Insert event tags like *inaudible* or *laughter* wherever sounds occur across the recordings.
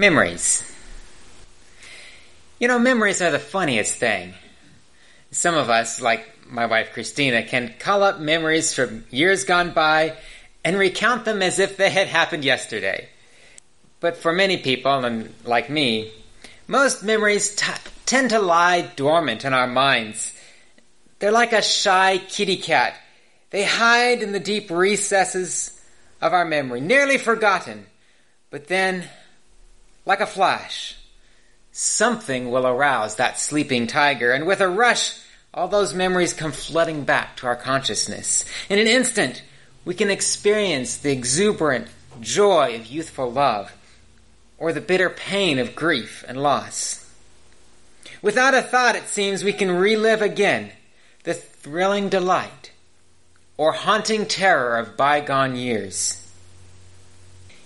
Memories. You know, memories are the funniest thing. Some of us, like my wife Christina, can call up memories from years gone by and recount them as if they had happened yesterday. But for many people, and like me, most memories t- tend to lie dormant in our minds. They're like a shy kitty cat. They hide in the deep recesses of our memory, nearly forgotten. But then like a flash. Something will arouse that sleeping tiger, and with a rush, all those memories come flooding back to our consciousness. In an instant, we can experience the exuberant joy of youthful love, or the bitter pain of grief and loss. Without a thought, it seems we can relive again the thrilling delight or haunting terror of bygone years.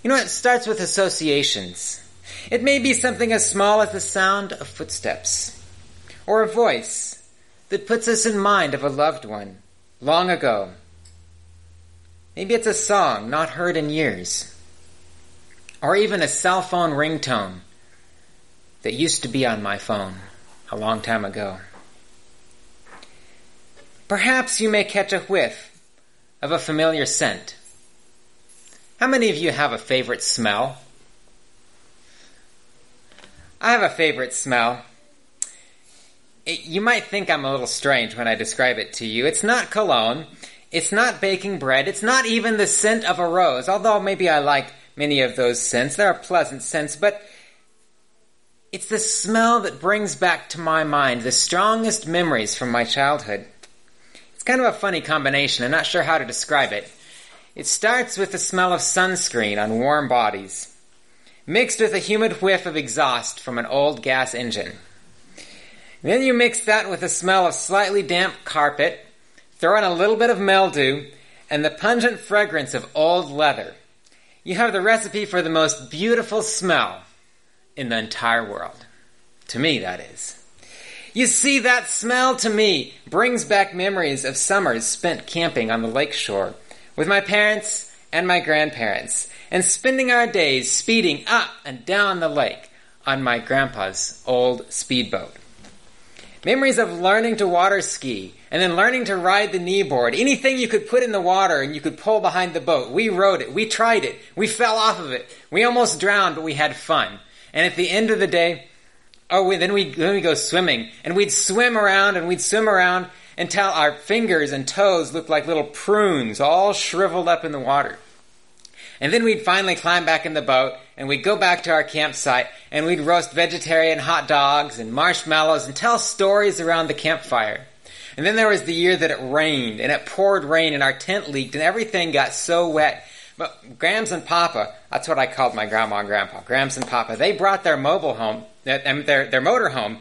You know, it starts with associations. It may be something as small as the sound of footsteps, or a voice that puts us in mind of a loved one long ago. Maybe it's a song not heard in years, or even a cell phone ringtone that used to be on my phone a long time ago. Perhaps you may catch a whiff of a familiar scent. How many of you have a favorite smell? I have a favorite smell. It, you might think I'm a little strange when I describe it to you. It's not cologne. It's not baking bread. It's not even the scent of a rose, although maybe I like many of those scents. There are pleasant scents, but it's the smell that brings back to my mind the strongest memories from my childhood. It's kind of a funny combination. I'm not sure how to describe it. It starts with the smell of sunscreen on warm bodies mixed with a humid whiff of exhaust from an old gas engine. Then you mix that with the smell of slightly damp carpet, throw in a little bit of mildew, and the pungent fragrance of old leather. You have the recipe for the most beautiful smell in the entire world. To me, that is. You see, that smell to me brings back memories of summers spent camping on the lakeshore with my parents and my grandparents and spending our days speeding up and down the lake on my grandpa's old speedboat. Memories of learning to water ski and then learning to ride the kneeboard. Anything you could put in the water and you could pull behind the boat. We rode it. We tried it. We fell off of it. We almost drowned, but we had fun. And at the end of the day, oh, we, then we then we go swimming and we'd swim around and we'd swim around until our fingers and toes looked like little prunes all shriveled up in the water. And then we'd finally climb back in the boat and we'd go back to our campsite and we'd roast vegetarian hot dogs and marshmallows and tell stories around the campfire. And then there was the year that it rained and it poured rain and our tent leaked and everything got so wet. But Grams and Papa, that's what I called my grandma and grandpa, Grams and Papa, they brought their mobile home, their, their motor home,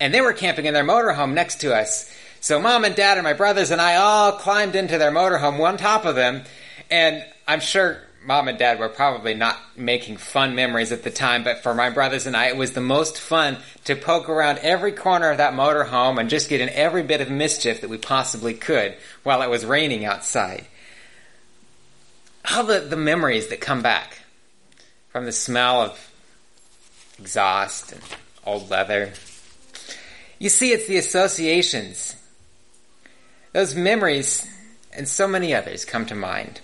and they were camping in their motor home next to us. So mom and dad and my brothers and I all climbed into their motorhome, one top of them, and I'm sure mom and dad were probably not making fun memories at the time, but for my brothers and I, it was the most fun to poke around every corner of that motorhome and just get in every bit of mischief that we possibly could while it was raining outside. All the, the memories that come back from the smell of exhaust and old leather. You see, it's the associations. Those memories and so many others come to mind.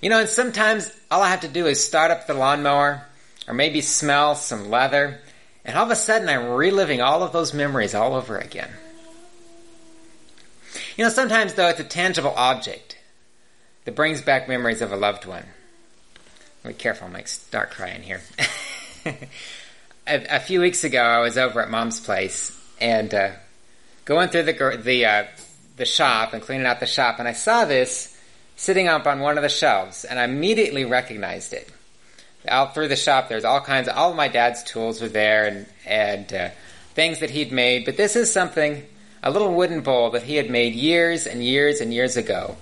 You know, and sometimes all I have to do is start up the lawnmower or maybe smell some leather, and all of a sudden I'm reliving all of those memories all over again. You know, sometimes though it's a tangible object that brings back memories of a loved one. Be careful, might start crying here. *laughs* a, a, few weeks ago, I was over at Mom's place and uh, going through the the uh, the shop and cleaning out the shop, and I saw this sitting up on one of the shelves, and I immediately recognized it. Out through the shop, there's all kinds of, all of my dad's tools were there and, and uh, things that he'd made, but this is something, a little wooden bowl that he had made years and years and years ago.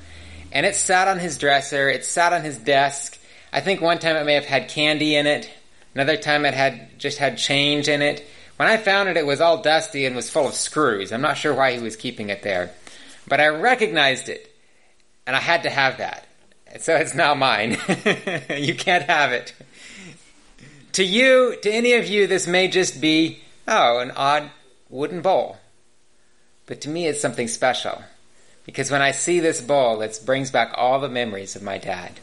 And it sat on his dresser, it sat on his desk. I think one time it may have had candy in it, another time it had just had change in it. When I found it, it was all dusty and was full of screws. I'm not sure why he was keeping it there. But I recognized it and I had to have that. So it's now mine. *laughs* you can't have it. To you, to any of you, this may just be, oh, an odd wooden bowl. But to me, it's something special. Because when I see this bowl, it brings back all the memories of my dad.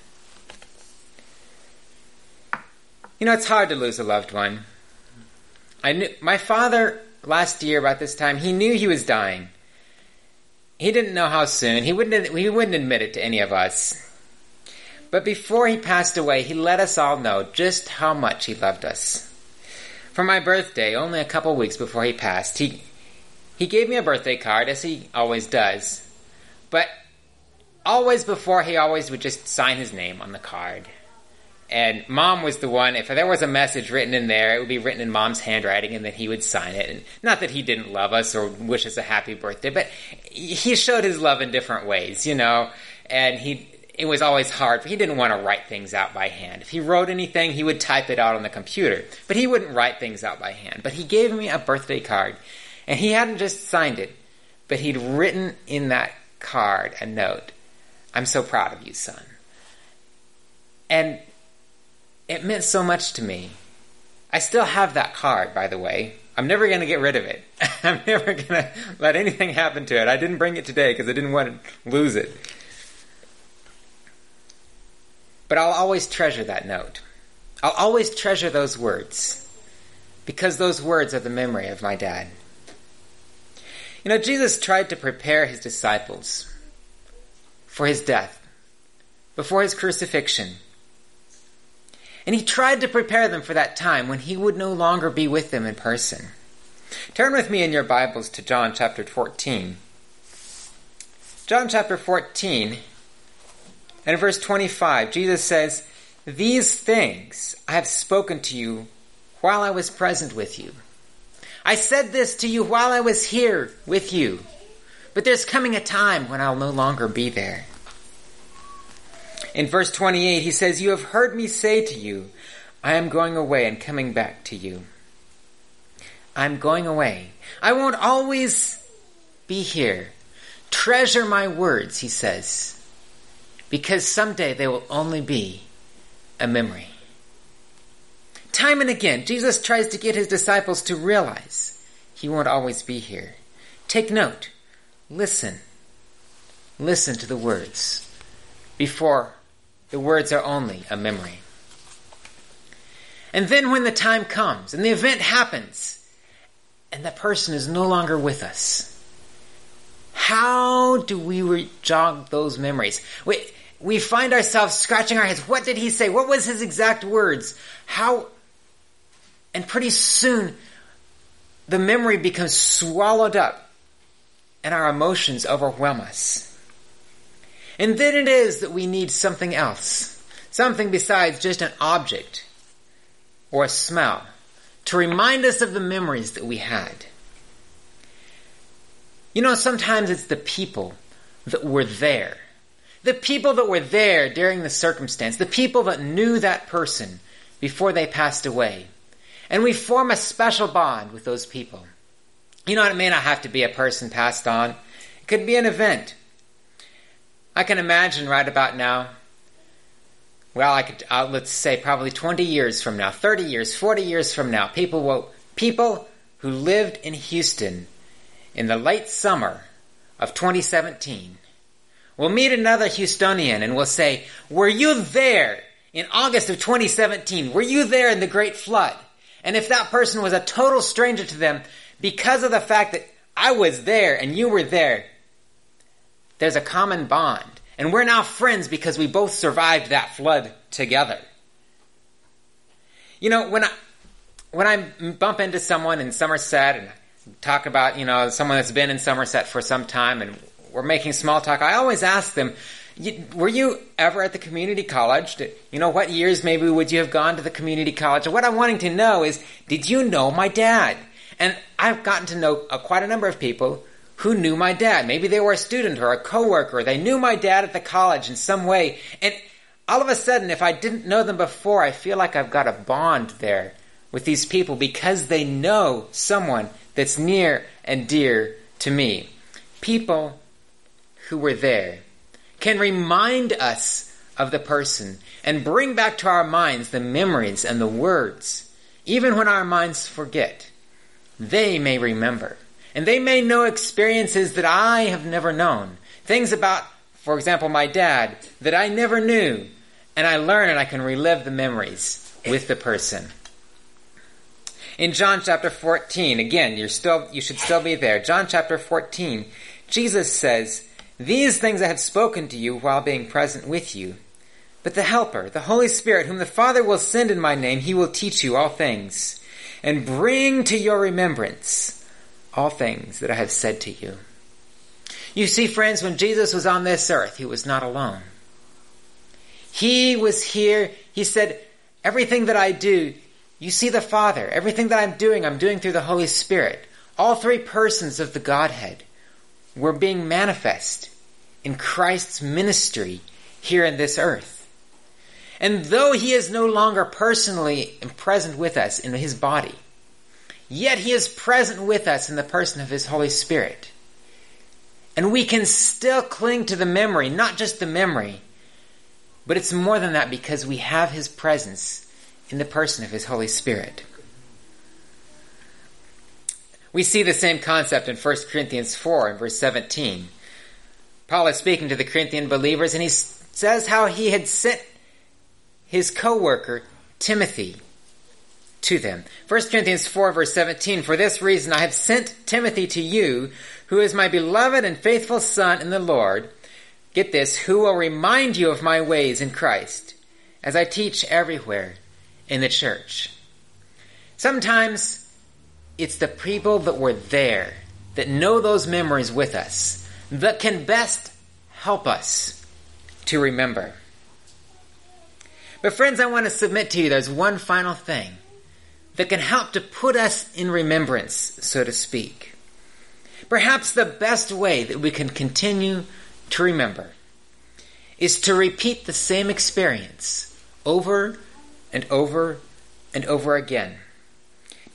You know, it's hard to lose a loved one. I knew my father last year about this time. He knew he was dying. He didn't know how soon. He wouldn't. He wouldn't admit it to any of us. But before he passed away, he let us all know just how much he loved us. For my birthday, only a couple weeks before he passed, he he gave me a birthday card, as he always does. But always before, he always would just sign his name on the card. And mom was the one, if there was a message written in there, it would be written in mom's handwriting and then he would sign it. And not that he didn't love us or wish us a happy birthday, but he showed his love in different ways, you know. And he, it was always hard. He didn't want to write things out by hand. If he wrote anything, he would type it out on the computer. But he wouldn't write things out by hand. But he gave me a birthday card. And he hadn't just signed it, but he'd written in that card a note. I'm so proud of you, son. And it meant so much to me. I still have that card, by the way. I'm never going to get rid of it. *laughs* I'm never going to let anything happen to it. I didn't bring it today because I didn't want to lose it. But I'll always treasure that note. I'll always treasure those words because those words are the memory of my dad. You know, Jesus tried to prepare his disciples for his death, before his crucifixion. And he tried to prepare them for that time when he would no longer be with them in person. Turn with me in your Bibles to John chapter 14. John chapter 14 and verse 25, Jesus says, These things I have spoken to you while I was present with you. I said this to you while I was here with you, but there's coming a time when I'll no longer be there. In verse 28, he says, You have heard me say to you, I am going away and coming back to you. I'm going away. I won't always be here. Treasure my words, he says, because someday they will only be a memory. Time and again, Jesus tries to get his disciples to realize he won't always be here. Take note. Listen. Listen to the words before the words are only a memory. And then when the time comes and the event happens and that person is no longer with us, how do we jog those memories? We, we find ourselves scratching our heads. What did he say? What was his exact words? How and pretty soon, the memory becomes swallowed up and our emotions overwhelm us. And then it is that we need something else, something besides just an object or a smell to remind us of the memories that we had. You know, sometimes it's the people that were there. The people that were there during the circumstance, the people that knew that person before they passed away. And we form a special bond with those people. You know, it may not have to be a person passed on. It could be an event. I can imagine right about now, well, I could, uh, let's say probably 20 years from now, 30 years, 40 years from now, people will, people who lived in Houston in the late summer of 2017 will meet another Houstonian and will say, were you there in August of 2017? Were you there in the Great Flood? And if that person was a total stranger to them, because of the fact that I was there and you were there, there's a common bond. And we're now friends because we both survived that flood together. You know, when I, when I bump into someone in Somerset and talk about, you know, someone that's been in Somerset for some time and we're making small talk, I always ask them, were you ever at the community college? Did, you know, what years maybe would you have gone to the community college? And what I'm wanting to know is, did you know my dad? And I've gotten to know uh, quite a number of people who knew my dad. Maybe they were a student or a coworker. They knew my dad at the college in some way. And all of a sudden, if I didn't know them before, I feel like I've got a bond there with these people because they know someone that's near and dear to me. People who were there can remind us of the person and bring back to our minds the memories and the words, even when our minds forget. They may remember. And they may know experiences that I have never known. Things about, for example, my dad that I never knew. And I learn and I can relive the memories with the person. In John chapter 14, again, you're still, you should still be there. John chapter 14, Jesus says, These things I have spoken to you while being present with you. But the Helper, the Holy Spirit, whom the Father will send in my name, he will teach you all things and bring to your remembrance all things that I have said to you. You see, friends, when Jesus was on this earth, he was not alone. He was here. He said, everything that I do, you see the Father. Everything that I'm doing, I'm doing through the Holy Spirit. All three persons of the Godhead were being manifest in Christ's ministry here in this earth. And though he is no longer personally present with us in his body, yet he is present with us in the person of his Holy Spirit. And we can still cling to the memory, not just the memory, but it's more than that because we have his presence in the person of his Holy Spirit. We see the same concept in 1 Corinthians 4 and verse 17. Paul is speaking to the Corinthian believers and he says how he had sent his co-worker Timothy to them. 1 Corinthians 4 verse 17, For this reason I have sent Timothy to you, who is my beloved and faithful son in the Lord. Get this, who will remind you of my ways in Christ, as I teach everywhere in the church. Sometimes it's the people that were there, that know those memories with us, that can best help us to remember. But friends, I want to submit to you there's one final thing that can help to put us in remembrance, so to speak. Perhaps the best way that we can continue to remember is to repeat the same experience over and over and over again.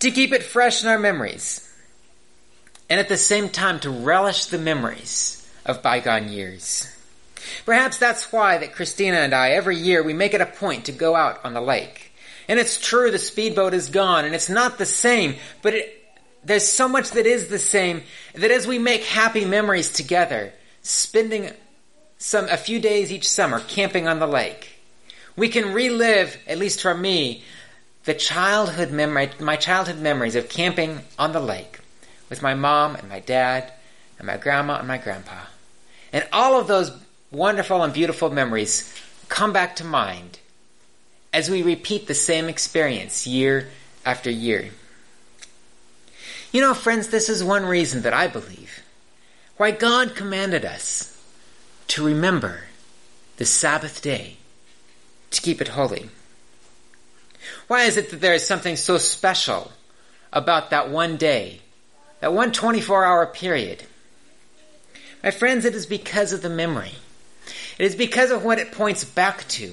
To keep it fresh in our memories. And at the same time to relish the memories of bygone years. Perhaps that's why that Christina and I, every year, we make it a point to go out on the lake. And it's true the speedboat is gone and it's not the same, but it, there's so much that is the same that as we make happy memories together, spending some, a few days each summer camping on the lake, we can relive, at least for me, the childhood memory, my childhood memories of camping on the lake with my mom and my dad and my grandma and my grandpa. And all of those wonderful and beautiful memories come back to mind as we repeat the same experience year after year. You know, friends, this is one reason that I believe why God commanded us to remember the Sabbath day, to keep it holy. Why is it that there is something so special about that one day, that one 24 hour period? My friends, it is because of the memory it is because of what it points back to,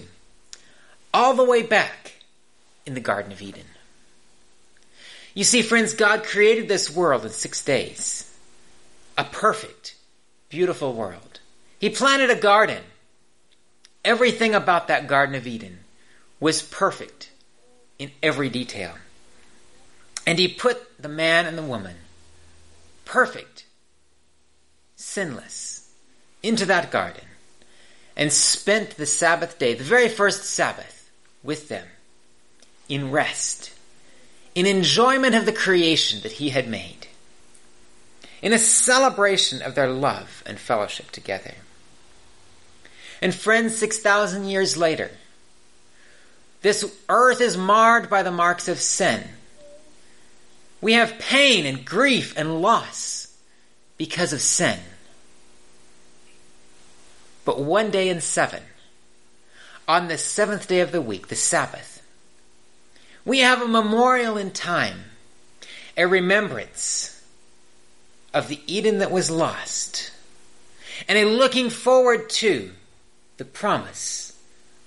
all the way back in the Garden of Eden. You see, friends, God created this world in six days. A perfect, beautiful world. He planted a garden. Everything about that Garden of Eden was perfect in every detail. And He put the man and the woman, perfect, sinless, into that garden and spent the Sabbath day, the very first Sabbath, with them in rest, in enjoyment of the creation that he had made, in a celebration of their love and fellowship together. And friends, 6,000 years later, this earth is marred by the marks of sin. We have pain and grief and loss because of sin but one day in seven, on the seventh day of the week, the Sabbath, we have a memorial in time, a remembrance of the Eden that was lost, and a looking forward to the promise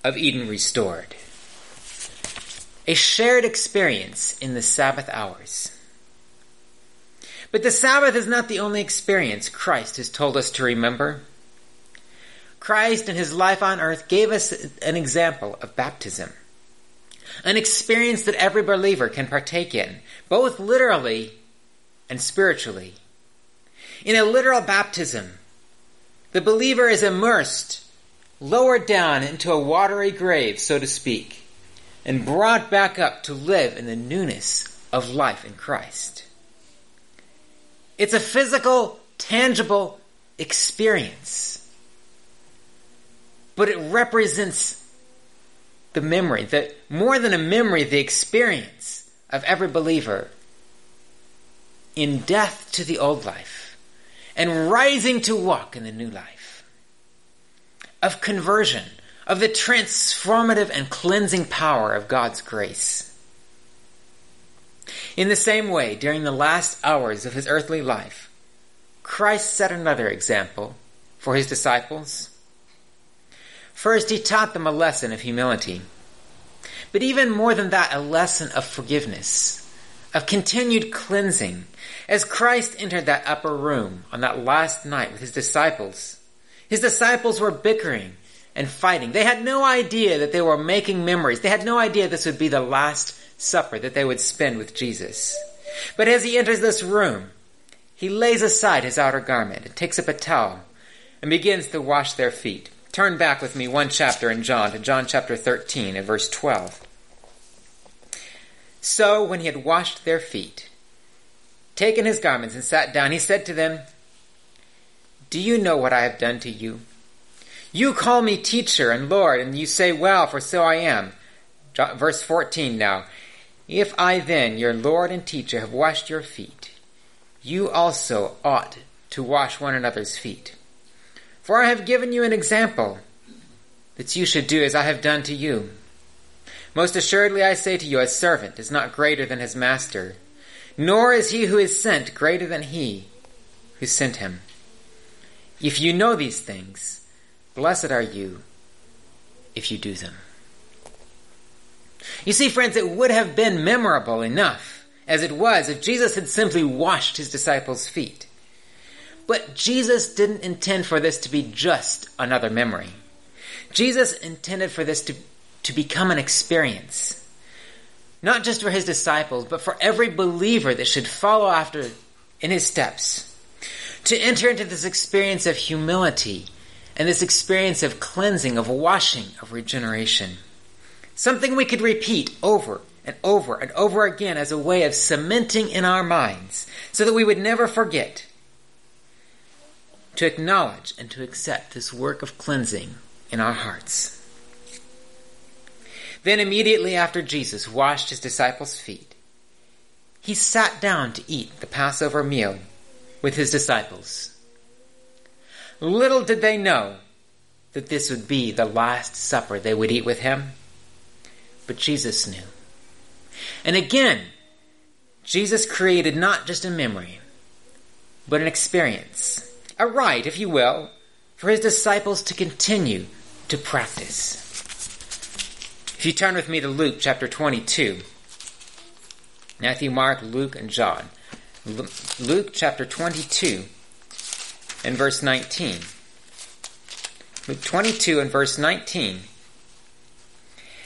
of Eden restored. A shared experience in the Sabbath hours. But the Sabbath is not the only experience Christ has told us to remember. Christ in his life on earth gave us an example of baptism. An experience that every believer can partake in, both literally and spiritually. In a literal baptism, the believer is immersed, lowered down into a watery grave, so to speak, and brought back up to live in the newness of life in Christ. It's a physical, tangible experience. But it represents the memory, that more than a memory, the experience of every believer in death to the old life and rising to walk in the new life, of conversion, of the transformative and cleansing power of God's grace. In the same way, during the last hours of his earthly life, Christ set another example for his disciples. First, he taught them a lesson of humility. But even more than that, a lesson of forgiveness, of continued cleansing. As Christ entered that upper room on that last night with his disciples, his disciples were bickering and fighting. They had no idea that they were making memories. They had no idea this would be the last supper that they would spend with Jesus. But as he enters this room, he lays aside his outer garment and takes up a towel and begins to wash their feet. Turn back with me one chapter in John to John chapter 13 and verse 12. So when he had washed their feet, taken his garments and sat down, he said to them, Do you know what I have done to you? You call me teacher and Lord, and you say, Well, for so I am. Verse 14 now. If I then, your Lord and teacher, have washed your feet, you also ought to wash one another's feet. For I have given you an example, that you should do as I have done to you. Most assuredly I say to you, a servant is not greater than his master, nor is he who is sent greater than he who sent him. If you know these things, blessed are you if you do them. You see, friends, it would have been memorable enough as it was if Jesus had simply washed his disciples' feet. But Jesus didn't intend for this to be just another memory. Jesus intended for this to, to become an experience. Not just for his disciples, but for every believer that should follow after in his steps. To enter into this experience of humility and this experience of cleansing, of washing, of regeneration. Something we could repeat over and over and over again as a way of cementing in our minds so that we would never forget to acknowledge and to accept this work of cleansing in our hearts. Then immediately after Jesus washed his disciples' feet, he sat down to eat the Passover meal with his disciples. Little did they know that this would be the last supper they would eat with him but Jesus knew. And again, Jesus created not just a memory, but an experience, a rite, if you will, for his disciples to continue to practice. If you turn with me to Luke chapter 22, Matthew, Mark, Luke, and John. Luke chapter 22 and verse 19. Luke 22 and verse 19.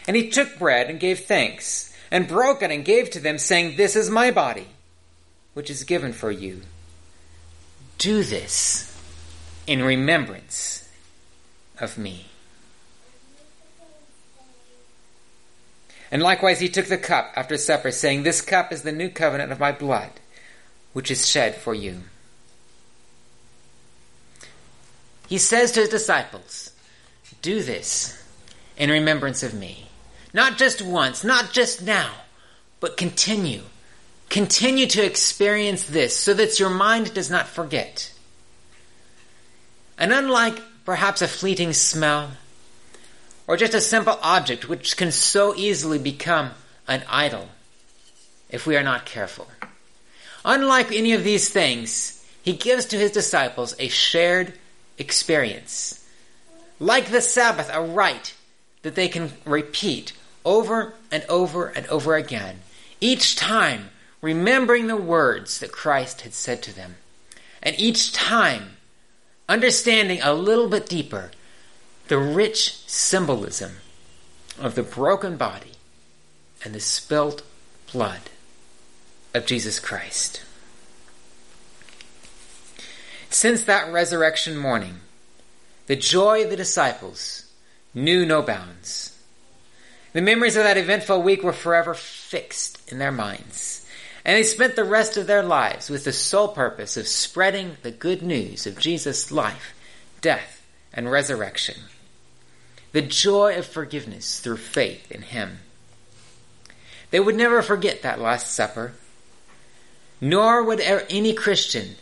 And he took bread and gave thanks, and broke it and gave to them, saying, This is my body, which is given for you. Do this in remembrance of me. And likewise he took the cup after supper, saying, This cup is the new covenant of my blood, which is shed for you. He says to his disciples, Do this in remembrance of me. Not just once, not just now, but continue. Continue to experience this so that your mind does not forget. And unlike perhaps a fleeting smell, or just a simple object which can so easily become an idol if we are not careful. Unlike any of these things, he gives to his disciples a shared experience. Like the Sabbath, a rite that they can repeat over and over and over again, each time remembering the words that Christ had said to them, and each time understanding a little bit deeper the rich symbolism of the broken body and the spilt blood of Jesus Christ. Since that resurrection morning, the joy of the disciples knew no bounds. The memories of that eventful week were forever fixed in their minds, and they spent the rest of their lives with the sole purpose of spreading the good news of Jesus' life, death, and resurrection. The joy of forgiveness through faith in Him. They would never forget that Last Supper, nor would any Christian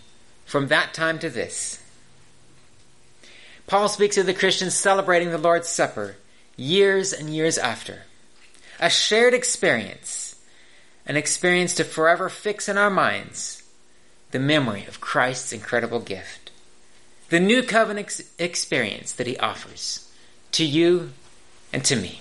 from that time to this. Paul speaks of the Christians celebrating the Lord's Supper years and years after. A shared experience, an experience to forever fix in our minds the memory of Christ's incredible gift, the new covenant experience that he offers to you and to me.